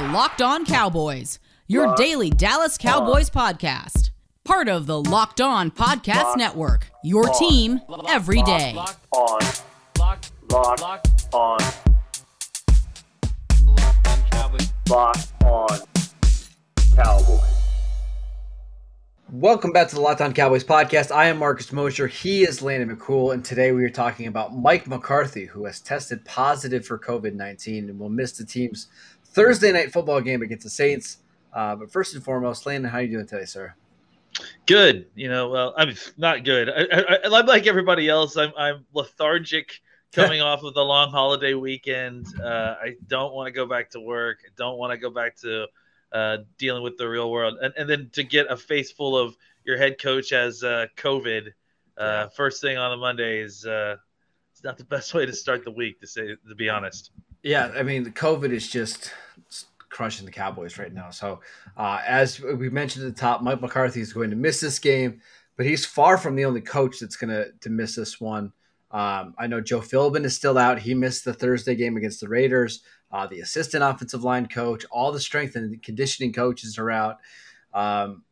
are Locked On Cowboys, your daily Dallas Cowboys podcast. Part of the Locked On Podcast Network, your team every day. on. Lock, lock, on. Lock on Cowboys. Welcome back to the Locked On Cowboys podcast. I am Marcus Mosher. He is Landon McCool, and today we are talking about Mike McCarthy, who has tested positive for COVID 19 and will miss the team's Thursday night football game against the Saints. Uh, but first and foremost, Landon, how are you doing today, sir? Good, you know. Well, I'm not good. I, I, I'm like everybody else. I'm I'm lethargic coming off of the long holiday weekend. Uh, I don't want to go back to work. I don't want to go back to uh, dealing with the real world, and and then to get a face full of your head coach as uh, COVID uh, first thing on a Monday is uh, it's not the best way to start the week. To say to be honest. Yeah, I mean, the COVID is just crushing the Cowboys right now. So, uh, as we mentioned at the top, Mike McCarthy is going to miss this game, but he's far from the only coach that's going to to miss this one. Um, I know Joe Philbin is still out. He missed the Thursday game against the Raiders. Uh, the assistant offensive line coach, all the strength and conditioning coaches are out. Um,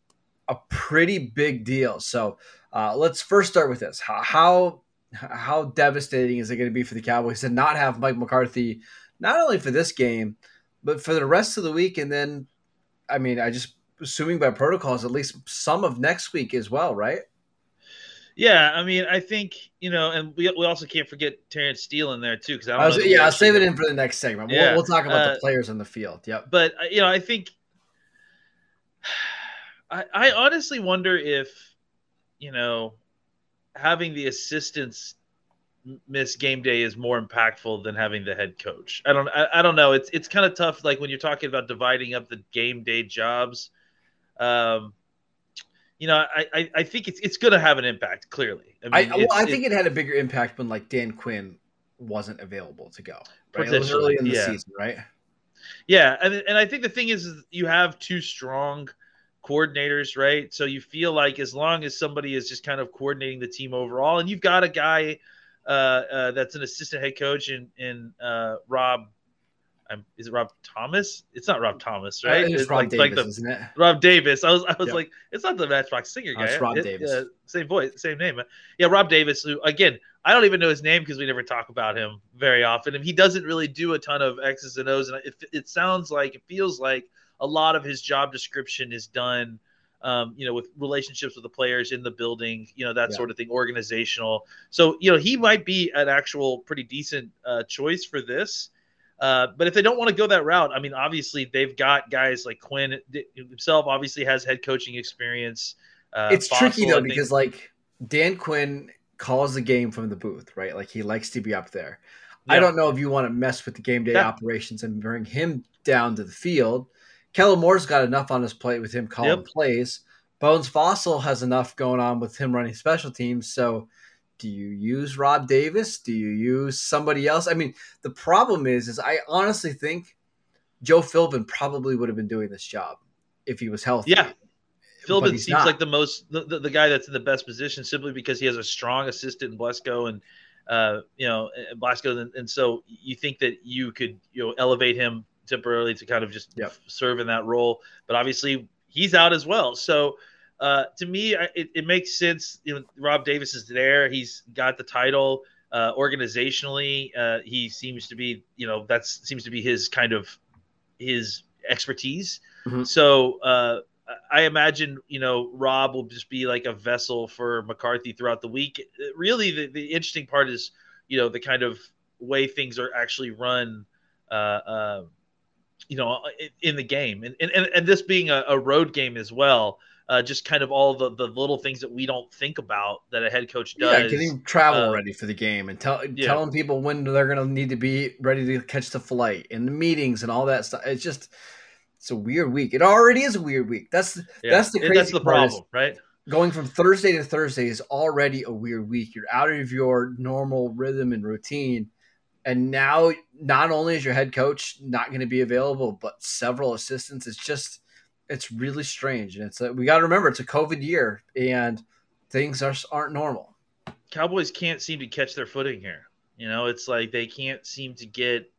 a pretty big deal. So uh, let's first start with this: how, how how devastating is it going to be for the Cowboys to not have Mike McCarthy, not only for this game, but for the rest of the week? And then, I mean, I just assuming by protocols, at least some of next week as well, right? Yeah, I mean, I think you know, and we, we also can't forget Terence Steele in there too, because I I was, yeah, I'll save it in for the next segment. Yeah, We'll, we'll talk about uh, the players on the field. Yep. but uh, you know, I think I, I honestly wonder if you know having the assistants miss game day is more impactful than having the head coach. I don't I, I don't know. It's it's kind of tough like when you're talking about dividing up the game day jobs. Um you know, I, I, I think it's it's going to have an impact. Clearly, I, mean, well, I think it had a bigger impact when like Dan Quinn wasn't available to go. Right? It was early in the yeah. season, right? Yeah, and and I think the thing is, is you have two strong coordinators, right? So you feel like as long as somebody is just kind of coordinating the team overall, and you've got a guy uh, uh, that's an assistant head coach in in uh, Rob. I'm, is it Rob Thomas? It's not Rob Thomas, right? Uh, It's, It's Rob like, Davis, like the isn't it? Rob Davis. I was I was like, it's not the Matchbox Singer Oh, guy. it's Rob It- Davis. uh, same voice, same name. Yeah, Rob Davis. Who again, I don't even know his name because we never talk about him very often, and he doesn't really do a ton of X's and O's. And it, it sounds like it feels like a lot of his job description is done. Um, you know, with relationships with the players in the building, you know, that Yeah. sort of thing, organizational. So, you know, he might be an actual pretty decent uh, choice for this. Uh, but if they don't want to go that route, I mean, obviously they've got guys like Quinn himself. Obviously has head coaching experience. Uh, it's tricky Fassel, I though because like Dan Quinn calls the game from the booth, right? Like he likes to be up there. I don't know if you want to mess with the game day Yeah. operations and bring him down to the field. Kellen Moore's got enough on his plate with him calling Yep. plays. Bones Fassel has enough going on with him running special teams. So do you use Rob Davis? Do you use somebody else? I mean, the problem is, is I honestly think Joe Philbin probably would have been doing this job if he was healthy. Yeah. Philbin seems not. like the most the, the, the guy that's in the best position simply because he has a strong assistant in Blasko and uh, you know Blasko and, and so you think that you could you know elevate him temporarily to kind of just Yep. serve in that role, but obviously he's out as well. So uh, to me, I, it, it makes sense. You know, Rob Davis is there. He's got the title. Uh, organizationally, uh, he seems to be you know that's seems to be his kind of his expertise. Mhm. So uh, I imagine you know Rob will just be like a vessel for McCarthy throughout the week. Really, the, the interesting part is you know the kind of way things are actually run. Uh, uh, you know, in, in the game, and, and and this being a, a road game as well, uh, just kind of all the, the little things that we don't think about that a head coach does. Yeah, getting travel uh, ready for the game and tell, yeah. telling people when they're going to need to be ready to catch the flight and the meetings and all that stuff. It's just it's a weird week. It already is a weird week. That's Yeah, that's the crazy that's the problem, right? Going from Thursday to Thursday is already a weird week. You're out of your normal rhythm and routine. And now not only is your head coach not going to be available, but several assistants. It's just it's really strange. And it's we got to remember it's a COVID year and things are aren't normal. Cowboys can't seem to catch their footing here. You know, it's like they can't seem to get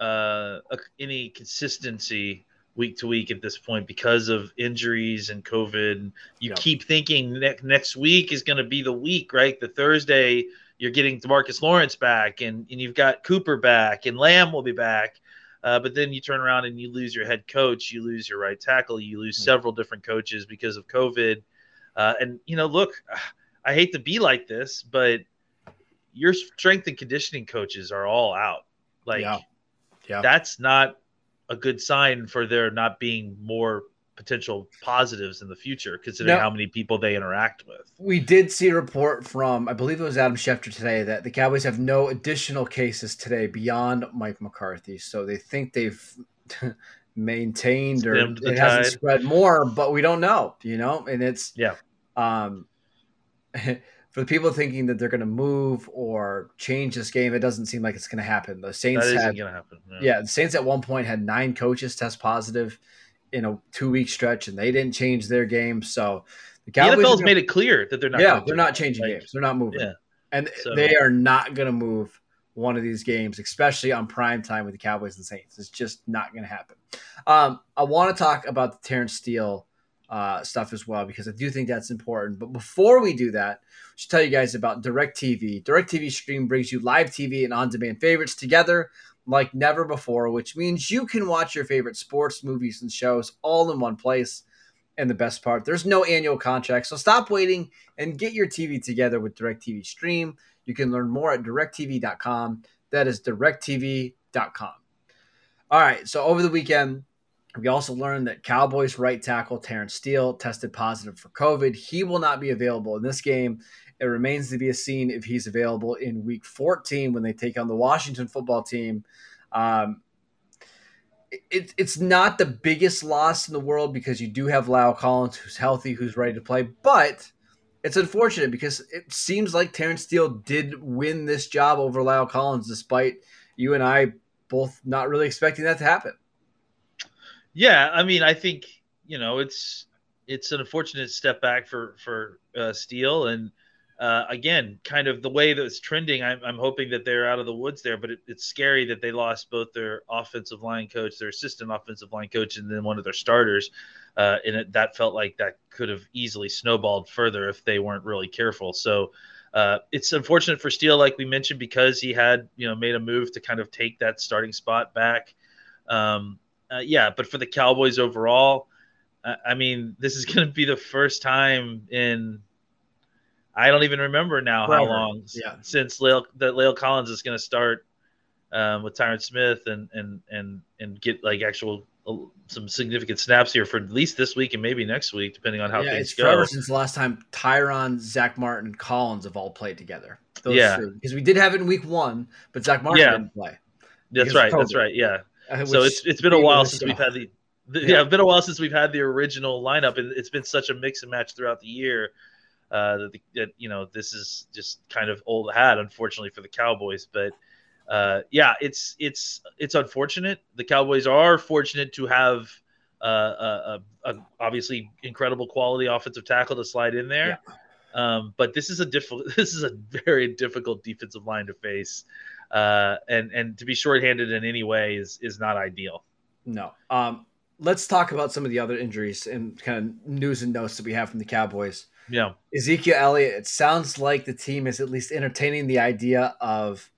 uh, a, any consistency week to week at this point because of injuries and COVID. You Yep. keep thinking ne- next week is going to be the week, right? The Thursday you're getting Demarcus Lawrence back, and, and you've got Cooper back, and Lamb will be back. Uh, but then you turn around and you lose your head coach, you lose your right tackle, you lose Hmm. several different coaches because of COVID. Uh, and you know, look, I hate to be like this, but your strength and conditioning coaches are all out. Like Yeah. Yeah. that's not a good sign for there not being more potential positives in the future, considering No. how many people they interact with. We did see a report from, I believe it was Adam Schefter today, that the Cowboys have no additional cases today beyond Mike McCarthy. So they think they've maintained or Stemmed it hasn't spread more, but we don't know, you know? And it's, Yeah. um, for the people thinking that they're going to move or change this game, it doesn't seem like it's going to happen. The Saints isn't had going to happen. yeah, the Saints at one point had nine coaches test positive in a two week stretch, and they didn't change their game. So the The Cowboys, NFL's are made it clear that they're not. yeah, they're not changing Like, games. They're not moving, yeah. and So- they are not going to move one of these games, especially on prime time with the Cowboys and Saints. It's just not going to happen. Um, I want to talk about the Terence Steele uh, stuff as well because I do think that's important. But before we do that, I should tell you guys about DirecTV. DirecTV Stream brings you live TV and on-demand favorites together like never before, which means you can watch your favorite sports, movies, and shows all in one place. And the best part, there's no annual contract. So stop waiting and get your TV together with DirecTV Stream. You can learn more at directv.com. That is directv.com. All right. So over the weekend, we also learned that Cowboys right tackle Terence Steele tested positive for COVID. He will not be available in this game. It remains to be seen if he's available in week 14 when they take on the Washington football team. Um, it, it's not the biggest loss in the world because you do have La'el Collins who's healthy, who's ready to play, but it's unfortunate because it seems like Terence Steele did win this job over La'el Collins, despite you and I both not really expecting that to happen. Yeah, I mean, I think you know it's it's an unfortunate step back for for uh, Steele, and uh, again, kind of the way that it's trending. I'm, I'm hoping that they're out of the woods there, but it, it's scary that they lost both their offensive line coach, their assistant offensive line coach, and then one of their starters. Uh, and it, that felt like that could have easily snowballed further if they weren't really careful. So. Uh, it's unfortunate for Steele, like we mentioned, because he had you know made a move to kind of take that starting spot back. Um, uh, yeah, but for the Cowboys overall, I, I mean, this is going to be the first time in I don't even remember now Forever. how long Yeah. since La'el, that La'el Collins is going to start um, with Tyron Smith and and and and get like actual uh, some significant snaps here for at least this week and maybe next week, depending on how yeah, things it's go. forever since the last time Tyron, Zack Martin, Collins have all played together. Yeah. because we did have it in week one, but Zack Martin Yeah. didn't play. That's right. That's right. Yeah. Uh, so it's it's been a while since we've had the, the yeah. it's been a while since we've had the original lineup, and it's been such a mix and match throughout the year uh, that, the, that you know this is just kind of old hat, unfortunately for the Cowboys. But uh, yeah, it's it's it's unfortunate. The Cowboys are fortunate to have uh, a, a, obviously incredible quality offensive tackle to slide in there. Um, but this is a difficult. This is a very difficult defensive line to face, uh, and and to be shorthanded in any way is is not ideal. No. Um, let's talk about some of the other injuries and kind of news and notes that we have from the Cowboys. Yeah, Ezekiel Elliott, it sounds like the team is at least entertaining the idea of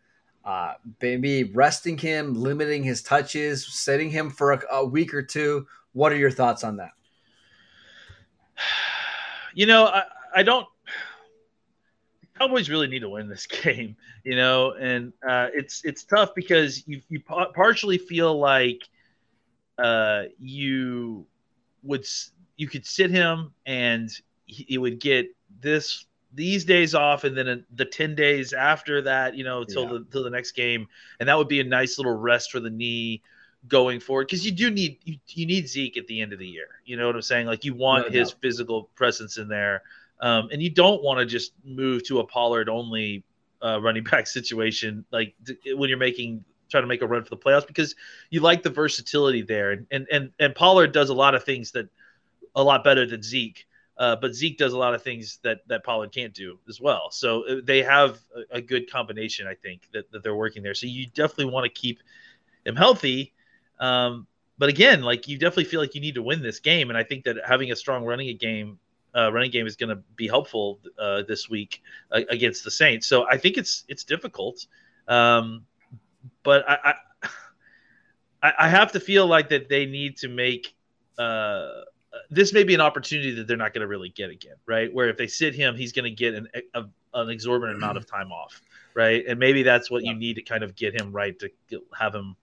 uh, maybe resting him, limiting his touches, setting him for a, a week or two. What are your thoughts on that? you know, I, I don't. Cowboys really need to win this game, you know, and uh, it's it's tough because you you partially feel like uh, you would you could sit him and he, would get this these days off and then the 10 days after that you know till Yeah. the till the next game. And that would be a nice little rest for the knee going forward. Because you do need you, you need Zeke at the end of the year. You know what I'm saying? Like you want No his doubt. physical presence in there. Um, and you don't want to just move to a Pollard only uh, running back situation like th- when you're making trying to make a run for the playoffs because you like the versatility there. And and and, and Pollard does a lot of things that a lot better than Zeke uh, but Zeke does a lot of things that that Pollard can't do as well. So uh, they have a, a good combination, I think, that, that they're working there. So you definitely want to keep him healthy. Um, but again, like you definitely feel like you need to win this game, and I think that having a strong running game, uh, running game is going to be helpful uh, this week uh, against the Saints. So I think it's it's difficult, um, but I, I I have to feel like that they need to make. This may be an opportunity that they're not going to really get again, right? Where if they sit him, he's going to get an a, an exorbitant amount of time off, right? And maybe that's what yeah. you need to kind of get him right to have him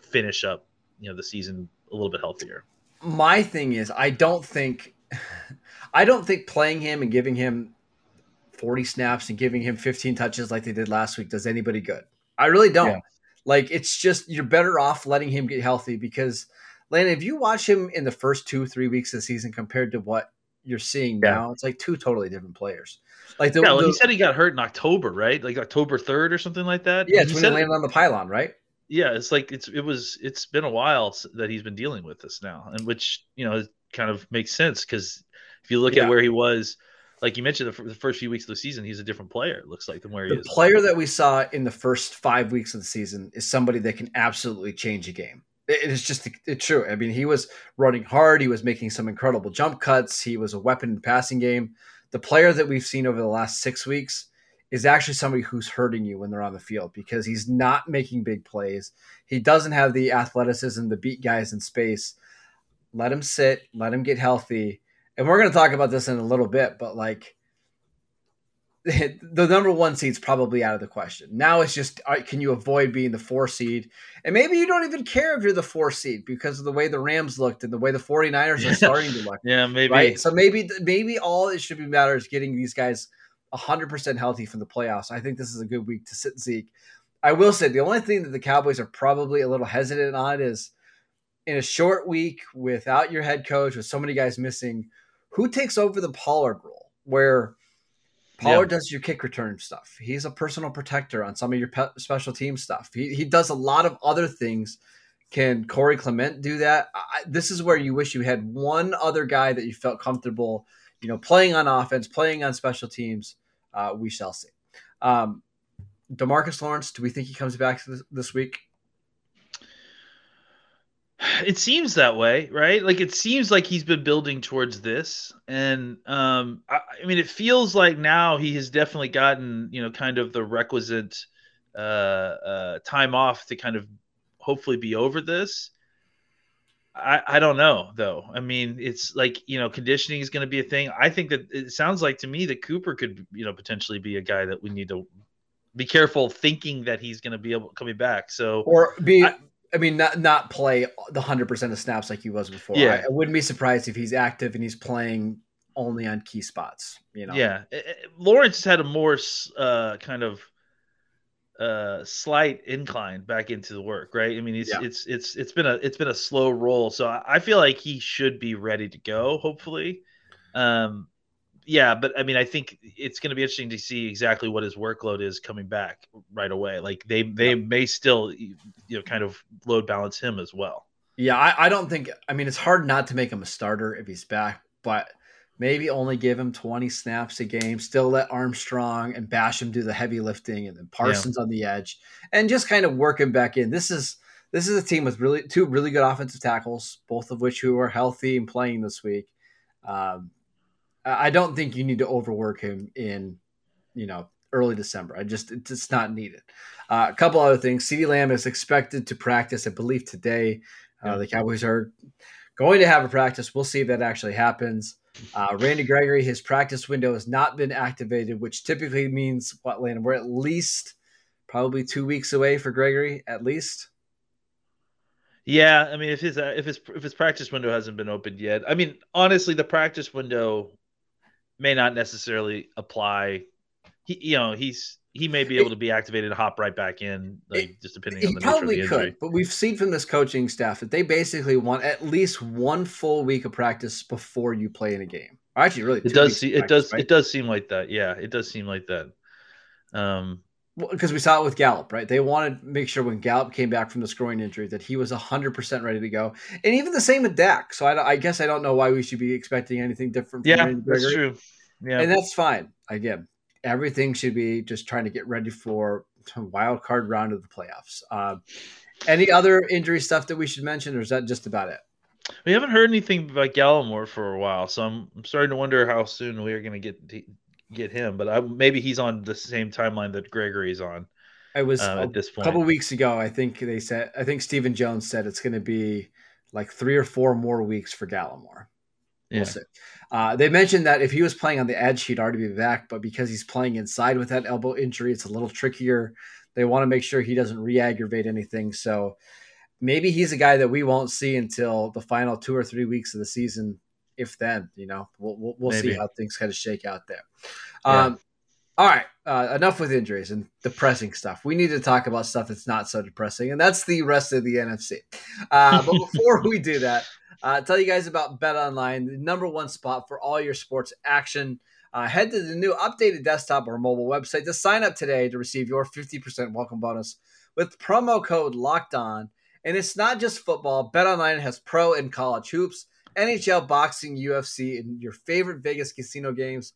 finish up you know the season a little bit healthier. My thing is, I don't think, I don't think playing him and giving him 40 snaps and giving him 15 touches like they did last week does anybody good. I really don't. Yeah. Like it's just you're better off letting him get healthy because Landon, if you watch him in the first two, three weeks of the season compared to what you're seeing yeah. now, it's like two totally different players. Like the, yeah, the, he said he got hurt in October, right? Like October third or something like that. Yeah, it's he when he landed on the pylon, right? yeah, it's like it's it was it's been a while that he's been dealing with this now, and which you know kind of makes sense because if you look yeah. at where he was, like you mentioned, the, the, first few weeks of the season, he's a different player. It looks like than where the he is. The player that we saw in the first five weeks of the season is somebody that can absolutely change a game. It is just true. I mean, he was running hard. He was making some incredible jump cuts. He was a weapon in the passing game. The player that we've seen over the last six weeks is actually somebody who's hurting you when they're on the field because he's not making big plays. He doesn't have the athleticism to beat guys in space. Let him sit, let him get healthy. And we're going to talk about this in a little bit, but like the number one seed's probably out of the question. Now it's just uh, can you avoid being the four seed? And maybe you don't even care if you're the four seed because of the way the Rams looked and the way the 49ers are starting to look. yeah, maybe. Right? So maybe maybe all it should be matter is getting these guys – 100% healthy from the playoffs. I think this is a good week to sit Zeke. I will say the only thing that the Cowboys are probably a little hesitant on is in a short week without your head coach, with so many guys missing, who takes over the Pollard role where Pollard yeah. does your kick return stuff. He's a personal protector on some of your special team stuff. He, he does a lot of other things. Can Corey Clement do that? I, this is where you wish you had one other guy that you felt comfortable, you know, playing on offense, playing on special teams uh, we shall see. Um, Demarcus Lawrence, do we think he comes back this, this week? It seems that way, right? Like it seems like he's been building towards this, and um, I, I, mean, it feels like now he has definitely gotten, you know, kind of the requisite uh, uh, time off to kind of hopefully be over this. I, I don't know though. I mean, it's like you know, conditioning is going to be a thing. I think that it sounds like to me that Cooper could you know potentially be a guy that we need to be careful thinking that he's going to be able coming back. So or be. I, I mean, not not play the hundred percent of snaps like he was before. Yeah, I, I, wouldn't be surprised if he's active and he's playing only on key spots. You know, yeah. Lawrence has had a more uh, kind of uh slight incline back into the work right i mean it's yeah. it's it's it's been a it's been a slow roll so i feel like he should be ready to go hopefully um yeah but i mean i think it's going to be interesting to see exactly what his workload is coming back right away like they they yeah. may still you know kind of load balance him as well yeah I, I don't think i mean it's hard not to make him a starter if he's back but maybe only give him 20 snaps a game, still let Armstrong and Basham do the heavy lifting and then Parsons yeah. on the edge and just kind of work him back in. This is this is a team with really two really good offensive tackles, both of which who are healthy and playing this week. Um, I don't think you need to overwork him in, you know, early December. I just it's not needed. Uh, a couple other things. CeeDee Lamb is expected to practice, I believe, today. Uh, the Cowboys are going to have a practice. We'll see if that actually happens. Uh, Randy Gregory, his practice window has not been activated, which typically means what, Landon? We're at least probably two weeks away for Gregory, at least. Yeah, I mean, if his uh, if his if his practice window hasn't been opened yet, I mean, honestly, the practice window may not necessarily apply. He, you know, he's he may be able to be activated and hop right back in, like just depending on the nature of the injury. Could, but we've seen from this coaching staff that they basically want at least one full week of practice before you play in a game. Actually, really, it does. See, practice, it does. Right? It does seem like that. Yeah, it does seem like that. Um, because well, we saw it with Gallup, right? They wanted to make sure when Gallup came back from the groin injury that he was 100% ready to go. And even the same with Dak. So I, I guess I don't know why we should be expecting anything different yeah, that's true. Yeah. And that's fine. Again, everything should be just trying to get ready for wild card round of the playoffs. Uh, any other injury stuff that we should mention, or is that just about it? We haven't heard anything about Gallimore for a while, so I'm, I'm starting to wonder how soon we are going to get get him. But I, maybe he's on the same timeline that Gregory's on. I was uh, at this point. a couple weeks ago. I think they said. I think Stephen Jones said it's going to be like three or four more weeks for Gallimore. We'll see. Uh, they mentioned that if he was playing on the edge, he'd already be back, but because he's playing inside with that elbow injury, it's a little trickier. They want to make sure he doesn't re-aggravate anything. So maybe he's a guy that we won't see until the final two or three weeks of the season, if then. You know, we'll we'll, we'll see how things kind of shake out there. Yeah. Um, all right, uh, enough with injuries and depressing stuff. We need to talk about stuff that's not so depressing, and that's the rest of the NFC. Uh, but before we do that, uh, tell you guys about Bet Online, the number one spot for all your sports action. Uh, head to the new updated desktop or mobile website to sign up today to receive your 50% welcome bonus with promo code locked on. And it's not just football. Bet Online has pro and college hoops, NHL, boxing, UFC, and your favorite Vegas casino games.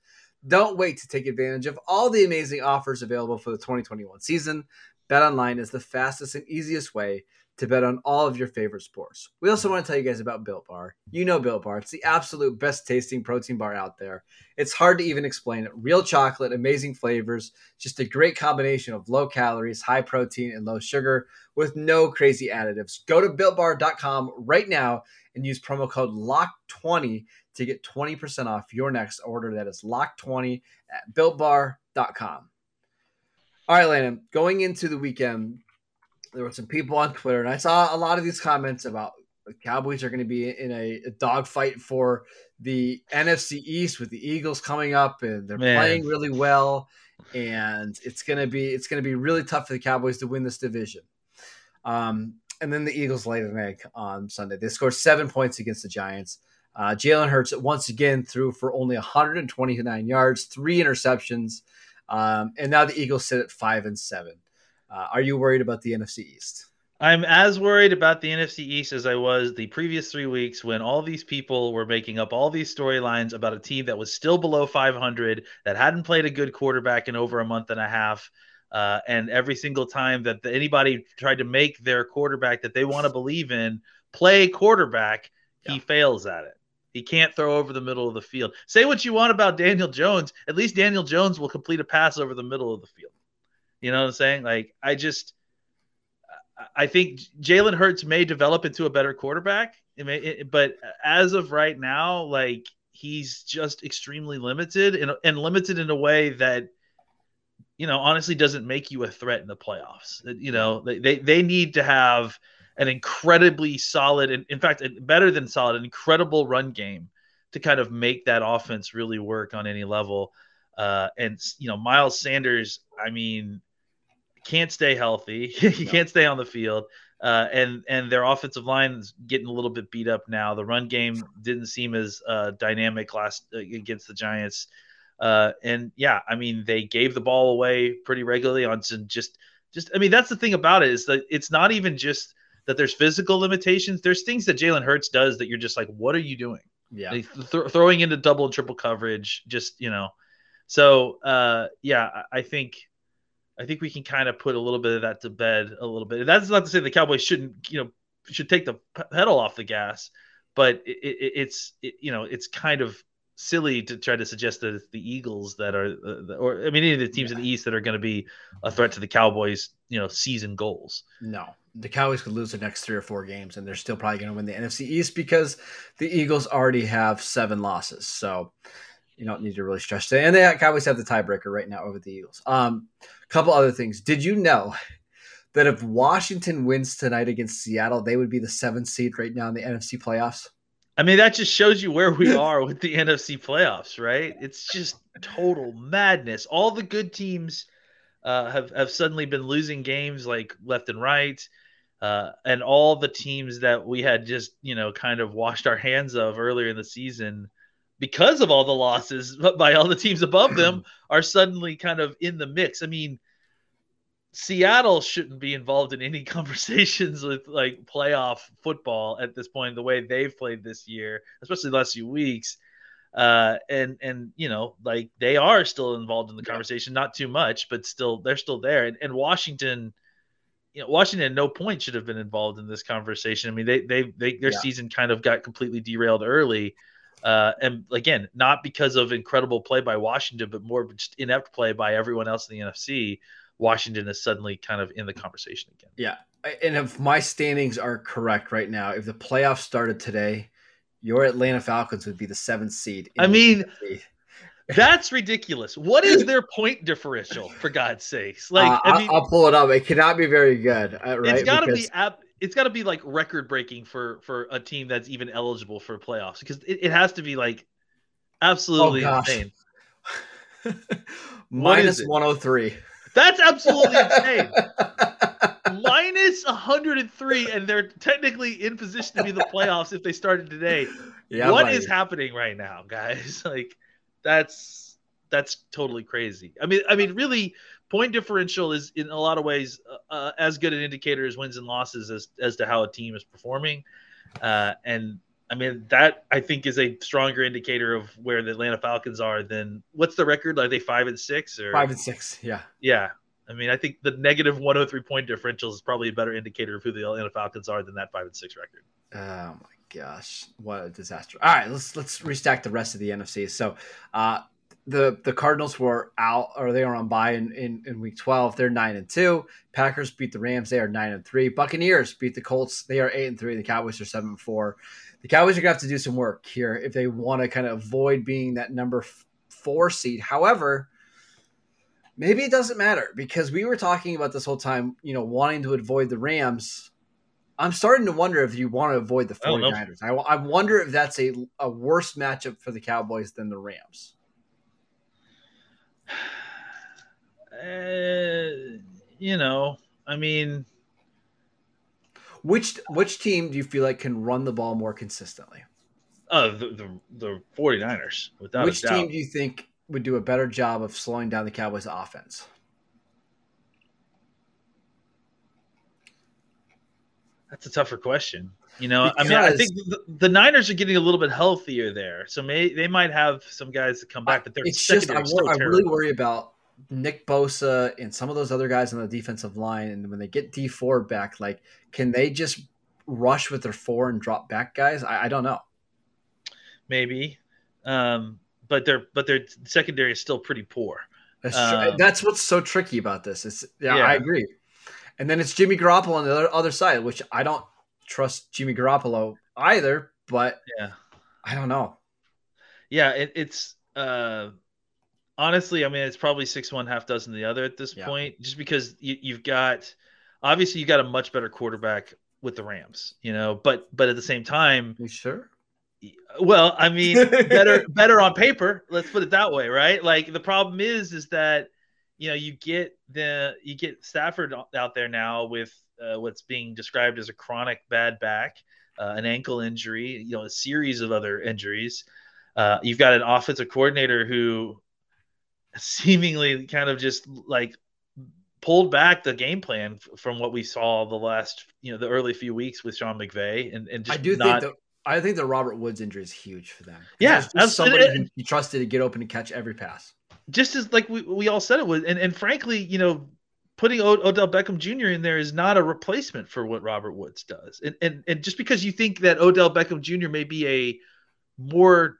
Don't wait to take advantage of all the amazing offers available for the 2021 season. Bet Online is the fastest and easiest way to bet on all of your favorite sports. We also want to tell you guys about Built Bar. You know Built Bar. It's the absolute best tasting protein bar out there. It's hard to even explain it. Real chocolate, amazing flavors, just a great combination of low calories, high protein, and low sugar with no crazy additives. Go to builtbar.com right now and use promo code LOCK20 to get 20% off your next order. That is LOCK20 at builtbar.com. All right, Landon, going into the weekend, there were some people on Twitter, and I saw a lot of these comments about the Cowboys are going to be in a, a dogfight for the NFC East with the Eagles coming up, and they're Man. playing really well, and it's going to be it's going to be really tough for the Cowboys to win this division. Um, and then the Eagles laid an egg on Sunday. They scored seven points against the Giants. Uh, Jalen Hurts once again threw for only 129 yards, three interceptions, um, and now the Eagles sit at five and seven. Uh, are you worried about the NFC East? I'm as worried about the NFC East as I was the previous three weeks when all these people were making up all these storylines about a team that was still below 500, that hadn't played a good quarterback in over a month and a half. Uh, and every single time that the, anybody tried to make their quarterback that they want to believe in play quarterback, yeah. he fails at it. He can't throw over the middle of the field. Say what you want about Daniel Jones. At least Daniel Jones will complete a pass over the middle of the field. You know what I'm saying? Like I just I think Jalen Hurts may develop into a better quarterback, it may, it, but as of right now, like he's just extremely limited and, and limited in a way that you know honestly doesn't make you a threat in the playoffs. You know they they, they need to have an incredibly solid and in fact better than solid, an incredible run game to kind of make that offense really work on any level. Uh, and you know Miles Sanders, I mean can't stay healthy. he no. can't stay on the field. Uh, and and their offensive line is getting a little bit beat up now. The run game didn't seem as uh, dynamic last uh, against the Giants. Uh, and yeah, I mean they gave the ball away pretty regularly on just just. I mean that's the thing about it is that it's not even just that there's physical limitations. There's things that Jalen Hurts does that you're just like, what are you doing? Yeah, th- throwing into double and triple coverage, just you know. So uh, yeah, I think I think we can kind of put a little bit of that to bed a little bit. That's not to say the Cowboys shouldn't, you know, should take the pedal off the gas, but it, it, it's, it, you know, it's kind of silly to try to suggest that it's the Eagles that are, uh, or I mean, any of the teams yeah. in the East that are going to be a threat to the Cowboys, you know, season goals. No, the Cowboys could lose the next three or four games, and they're still probably going to win the NFC East because the Eagles already have seven losses. So you don't need to really stress it. And the Cowboys have the tiebreaker right now over the Eagles. Um, a couple other things. Did you know that if Washington wins tonight against Seattle, they would be the seventh seed right now in the NFC playoffs? I mean, that just shows you where we are with the NFC playoffs, right? It's just total madness. All the good teams uh, have have suddenly been losing games like left and right, uh, and all the teams that we had just you know kind of washed our hands of earlier in the season because of all the losses by all the teams above them are suddenly kind of in the mix. I mean, Seattle shouldn't be involved in any conversations with like playoff football at this point, the way they've played this year, especially the last few weeks. Uh, and and you know, like they are still involved in the conversation, not too much, but still they're still there. And, and Washington, you know, Washington at no point should have been involved in this conversation. I mean, they they, they their Yeah. season kind of got completely derailed early. Uh, and again, not because of incredible play by Washington, but more just inept play by everyone else in the NFC. Washington is suddenly kind of in the conversation again. Yeah. And if my standings are correct right now, if the playoffs started today, your Atlanta Falcons would be the seventh seed. I mean, That's ridiculous. What is their point differential, for God's sakes? Like, Uh, I mean, I'll, pull it up. It cannot be very good, uh, right? it's got to Because- be ab- it's got to be like record breaking for for a team that's even eligible for playoffs because it, it has to be like absolutely Oh, insane. minus is it? 103. That's absolutely insane. Minus 103, and they're technically in position to be the playoffs if they started today. yeah, What buddy. is happening right now, guys? Like that's that's totally crazy. I mean, I mean, really, point differential is in a lot of ways uh, uh, as good an indicator as wins and losses as as to how a team is performing. Uh, and I mean, that I think is a stronger indicator of where the Atlanta Falcons are than what's the record? Are they five and six or Five and six. Yeah. yeah? I mean, I think the negative 103 point differential is probably a better indicator of who the Atlanta Falcons are than that five and six record. Oh my gosh, what a disaster! All right, let's let's restack the rest of the NFC. So, uh, the the Cardinals were out, or they are on bye in, in, in week twelve. They're nine and two. Packers beat the Rams. They are nine and three. Buccaneers beat the Colts. They are eight and three. The Cowboys are seven and four. The Cowboys are gonna have to do some work here if they want to kind of avoid being that number four seed. However. Maybe it doesn't matter because we were talking about this whole time, you know, wanting to avoid the Rams. I'm starting to wonder if you want to avoid the I don't 49ers. I, I wonder if that's a, a worse matchup for the Cowboys than the Rams. Uh, you know, I mean, Which which team do you feel like can run the ball more consistently? uh, the, the the 49ers without which team do you think would do a better job of slowing down the Cowboys' offense? That's a tougher question. You know, I mean, I think the, the Niners are getting a little bit healthier there, so may they might have some guys that come back, but they're it's just I, wor- I really worry about Nick Bosa and some of those other guys on the defensive line, and when they get Dee Ford back, like can they just rush with their four and drop back guys? I, I don't know. maybe, um, but their but their secondary is still pretty poor. That's, tr- Um, that's what's so tricky about this. It's yeah, Yeah. I agree. And then it's Jimmy Garoppolo on the other, other side, which I don't trust Jimmy Garoppolo either. But Yeah. I don't know. Yeah, it, it's uh, honestly, I mean, it's probably six one, half dozen the other at this Yeah. point, just because you, you've got obviously you got a much better quarterback with the Rams, you know, but but at the same time, You sure? well, I mean, better better on paper. Let's put it that way, right? Like the problem is, is that you know you get the you get Stafford out there now with uh, what's being described as a chronic bad back, uh, an ankle injury, you know, a series of other injuries. Uh, you've got an offensive coordinator who seemingly kind of just like pulled back the game plan from what we saw the last you know the early few weeks with Sean McVay and, and just I do not think that I think the Robert Woods injury is huge for them. Yeah, that's- somebody it- who you trusted to get open and catch every pass. Just as like we, we all said it was and, and frankly you know putting o- odell beckham jr in there is not a replacement for what robert woods does and, and and just because you think that odell beckham jr may be a more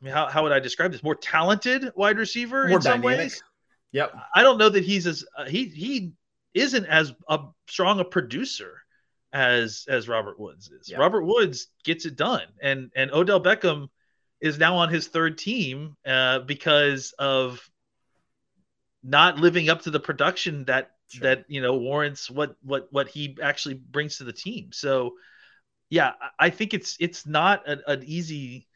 I mean, how, how would i describe this more talented wide receiver More in some dynamic. ways Yep. i don't know that he's as uh, he he isn't as a strong a producer as as robert woods is Yeah. robert woods gets it done and and odell beckham is now on his third team uh, because of not living up to the production that Sure. that you know warrants what what what he actually brings to the team. So yeah, I- think it's it's not an, an easy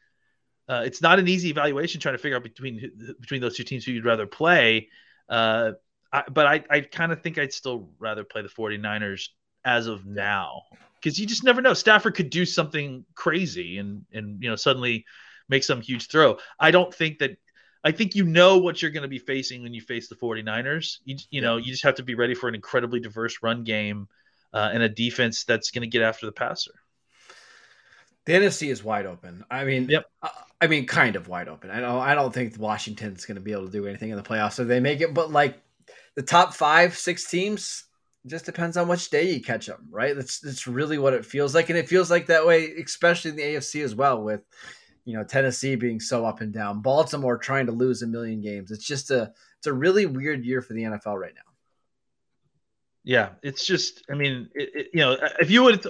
uh, it's not an easy evaluation trying to figure out between between those two teams who you'd rather play. Uh, I, but I, I kind of think I'd still rather play the 49ers as of now because you just never know. Stafford could do something crazy and and you know suddenly make some huge throw. I don't think that. I think you know what you're going to be facing when you face the 49ers. You, you know, you just have to be ready for an incredibly diverse run game uh, and a defense that's going to get after the passer. The NFC is wide open. I mean, Yep. uh, I mean, kind of wide open. I don't. I don't think Washington's going to be able to do anything in the playoffs. So they make it, but like the top five, six teams, just depends on which day you catch them, right? That's that's really what it feels like, and it feels like that way, especially in the AFC as well, with you know Tennessee being so up and down, Baltimore trying to lose a million games. It's just a it's a really weird year for the NFL right now. Yeah, it's just. I mean, it, it, you know, if you would,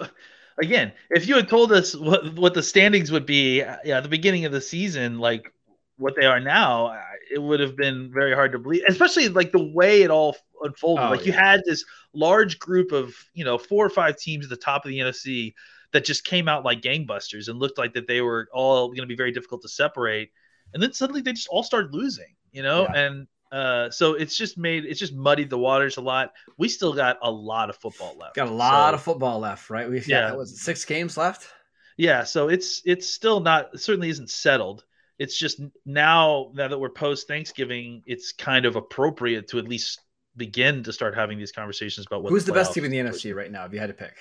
again, if you had told us what what the standings would be uh, yeah, at the beginning of the season, like what they are now, uh, it would have been very hard to believe, especially like the way it all unfolded. Oh, like you had this large group of you know four or five teams at the top of the NFC that just came out like gangbusters and looked like that they were all going to be very difficult to separate, and then suddenly they just all started losing, you know, Yeah. and. Uh, so it's just made it's just muddied the waters a lot. We still got a lot of football left. Got a lot So- of football left, right? We've Yeah. got was six games left. yeah so it's it's still not it certainly isn't settled it's just now now that we're post thanksgiving it's kind of appropriate to at least begin to start having these conversations about what Who's the best team in the NFC right now? If you had to pick,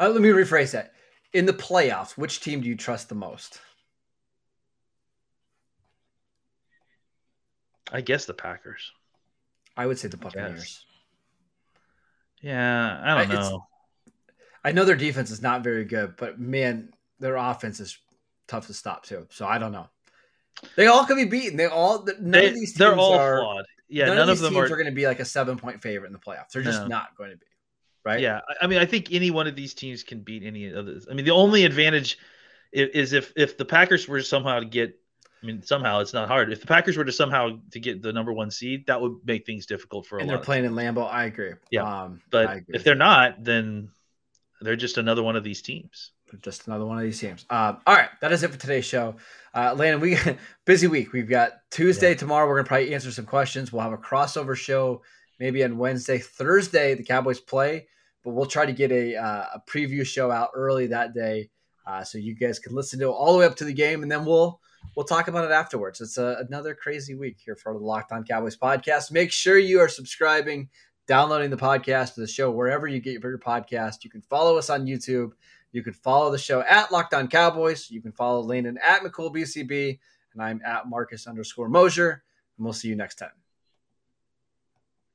uh, let me rephrase that. In the playoffs, which team do you trust the most? i guess the packers I would say the Buccaneers. yeah i don't it's- know I know their defense is not very good, but man, their offense is tough to stop too. So I don't know. They all could be beaten. They all none they, of these teams they're all are. flawed yeah none, none, of of these them teams are, are, going to be like a seven point favorite in the playoffs. They're just No. not going to be. Right? yeah I- i mean i think any one of these teams can beat any of this i mean the only advantage is if if the packers were somehow to get I mean, somehow it's not hard. If the Packers were to somehow to get the number one seed, that would make things difficult for a And lot. they're of playing in Lambeau. I agree. Yeah, Um, But agree. if they're not, then they're just another one of these teams. just another one of these teams. Um, all right, that is it for today's show. Uh, Landon, we busy week. We've got Tuesday tomorrow. We're gonna probably answer some questions. We'll have a crossover show maybe on Wednesday, Thursday. The Cowboys play, but we'll try to get a uh, a preview show out early that day, uh, so you guys can listen to it all the way up to the game, and then we'll we'll talk about it afterwards. It's a, another crazy week here for the Locked On Cowboys podcast. Make sure you are subscribing, downloading the podcast to the show wherever you get your podcast. You can follow us on YouTube. You can follow the show at Locked On Cowboys. You can follow Landon at McCoolBCB, and I'm at Marcus underscore Mosher. And we'll see you next time.